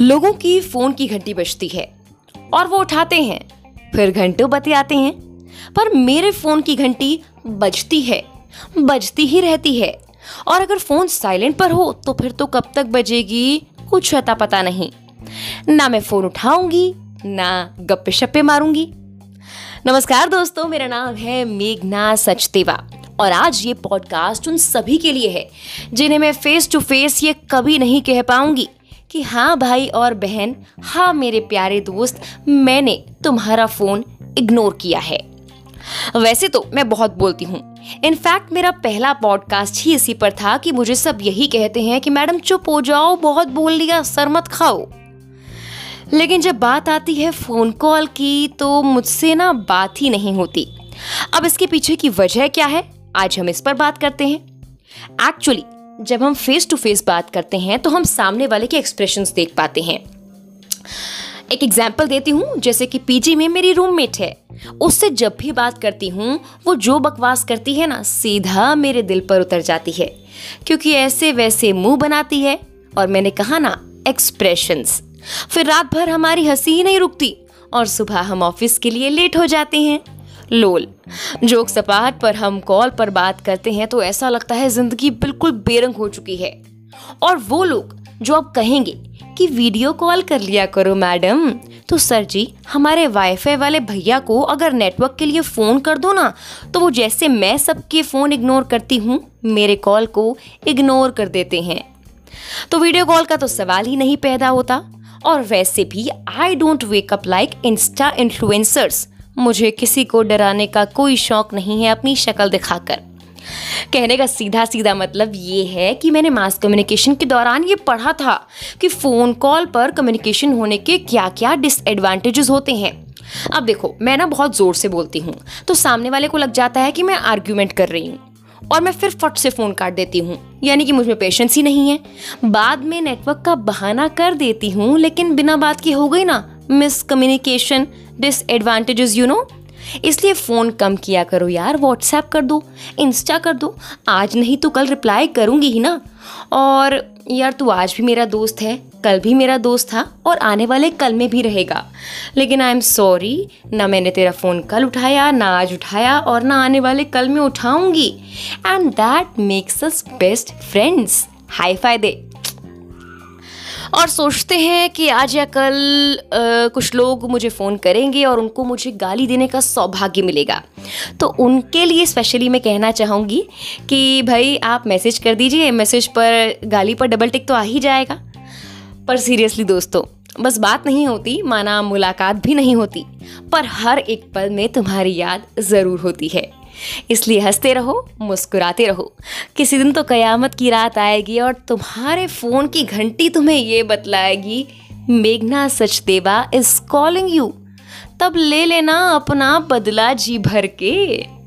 लोगों की फ़ोन की घंटी बजती है और वो उठाते हैं। फिर घंटों बतियाते हैं, पर मेरे फ़ोन की घंटी बजती है, बजती ही रहती है। और अगर फ़ोन साइलेंट पर हो तो फिर तो कब तक बजेगी, कुछ अता पता नहीं। ना मैं फ़ोन उठाऊँगी, ना गप्पे शप्पे मारूँगी। नमस्कार दोस्तों, मेरा नाम है मेघना सचदेवा, और आज ये पॉडकास्ट उन सभी के लिए है, जिन्हें मैं फेस टू फेस ये कभी नहीं कह पाऊँगी। कि हाँ भाई और बहन हाँ मेरे प्यारे दोस्त, मैंने तुम्हारा फ़ोन इग्नोर किया है। वैसे तो मैं बहुत बोलती हूँ। इनफैक्ट मेरा पहला पॉडकास्ट ही इसी पर था कि मुझे सब यही कहते हैं कि मैडम, चुप हो जाओ, बहुत बोल लिया, सर मत खाओ। लेकिन जब बात आती है फ़ोन कॉल की तो मुझसे ना बात ही नहीं होती। अब इसके पीछे की वजह क्या है? आज हम इस पर बात करते हैं। एक्चुअली जब हम फेस टू फेस बात करते हैं तो हम सामने वाले के एक्सप्रेशन देख पाते हैं। एक एग्ज़ाम्पल देती हूँ, जैसे कि पीजी में मेरी रूममेट है। उससे जब भी बात करती हूँ, वो जो बकवास करती है ना, सीधा मेरे दिल पर उतर जाती है। क्योंकि ऐसे वैसे मुँह बनाती है, और मैंने कहा ना एक्सप्रेशंस फिर रात भर हमारी हँसी ही नहीं रुकती, और सुबह हम ऑफ़िस के लिए लेट हो जाते हैं। लोल। जोक सपाट पर हम कॉल पर बात करते हैं तो ऐसा लगता है ज़िंदगी बिल्कुल बेरंग हो चुकी है। और वो लोग जो अब कहेंगे कि वीडियो कॉल कर लिया करो मैडम तो सर जी, हमारे वाईफाई वाले भैया को अगर नेटवर्क के लिए फ़ोन कर दो ना तो वो जैसे मैं सबके फ़ोन इग्नोर करती हूँ, मेरे कॉल को इग्नोर कर देते हैं। तो वीडियो कॉल का तो सवाल ही नहीं पैदा होता, और वैसे भी I don't wake up like Insta influencers मुझे किसी को डराने का कोई शौक नहीं है अपनी शक्ल दिखाकर। कहने का सीधा सीधा मतलब ये है कि मैंने मास कम्युनिकेशन के दौरान ये पढ़ा था कि फ़ोन कॉल पर कम्युनिकेशन होने के क्या क्या डिसएडवांटेजेस होते हैं। अब देखो, मैं ना बहुत ज़ोर से बोलती हूँ तो सामने वाले को लग जाता है कि मैं आर्ग्यूमेंट कर रही हूँ और मैं फिर फट से फ़ोन काट देती हूँ, यानी कि मुझमें पेशेंस ही नहीं है। बाद में नेटवर्क का बहाना कर देती हूँ, लेकिन बिना बात की हो गई ना मिसकम्युनिकेशन डिसएडवांटेजेस यू नो इसलिए फ़ोन कम किया करो यार व्हाट्सएप कर दो इंस्टा कर दो। आज नहीं तो कल रिप्लाई करूँगी ही ना। और यार तू आज भी मेरा दोस्त है, कल भी मेरा दोस्त था और आने वाले कल में भी रहेगा। लेकिन आई एम सॉरी ना मैंने तेरा फ़ोन कल उठाया, ना आज उठाया और ना आने वाले कल में उठाऊँगी। And that makes us best friends high five दे। और सोचते हैं कि आज या कल आ, कुछ लोग मुझे फ़ोन करेंगे और उनको मुझे गाली देने का सौभाग्य मिलेगा। तो उनके लिए स्पेशली मैं कहना चाहूँगी कि भाई आप मैसेज कर दीजिए मैसेज पर गाली पर डबल टिक तो आ ही जाएगा। पर सीरियसली दोस्तों बस बात नहीं होती माना मुलाकात भी नहीं होती पर हर एक पल में तुम्हारी याद ज़रूर होती है। इसलिए हँसते रहो, मुस्कुराते रहो। किसी दिन तो कयामत की रात आएगी और तुम्हारे फ़ोन की घंटी तुम्हें ये बतलाएगी, मेघना सचदेवा इज़ कॉलिंग यू तब ले लेना, अपना बदला जी भर के।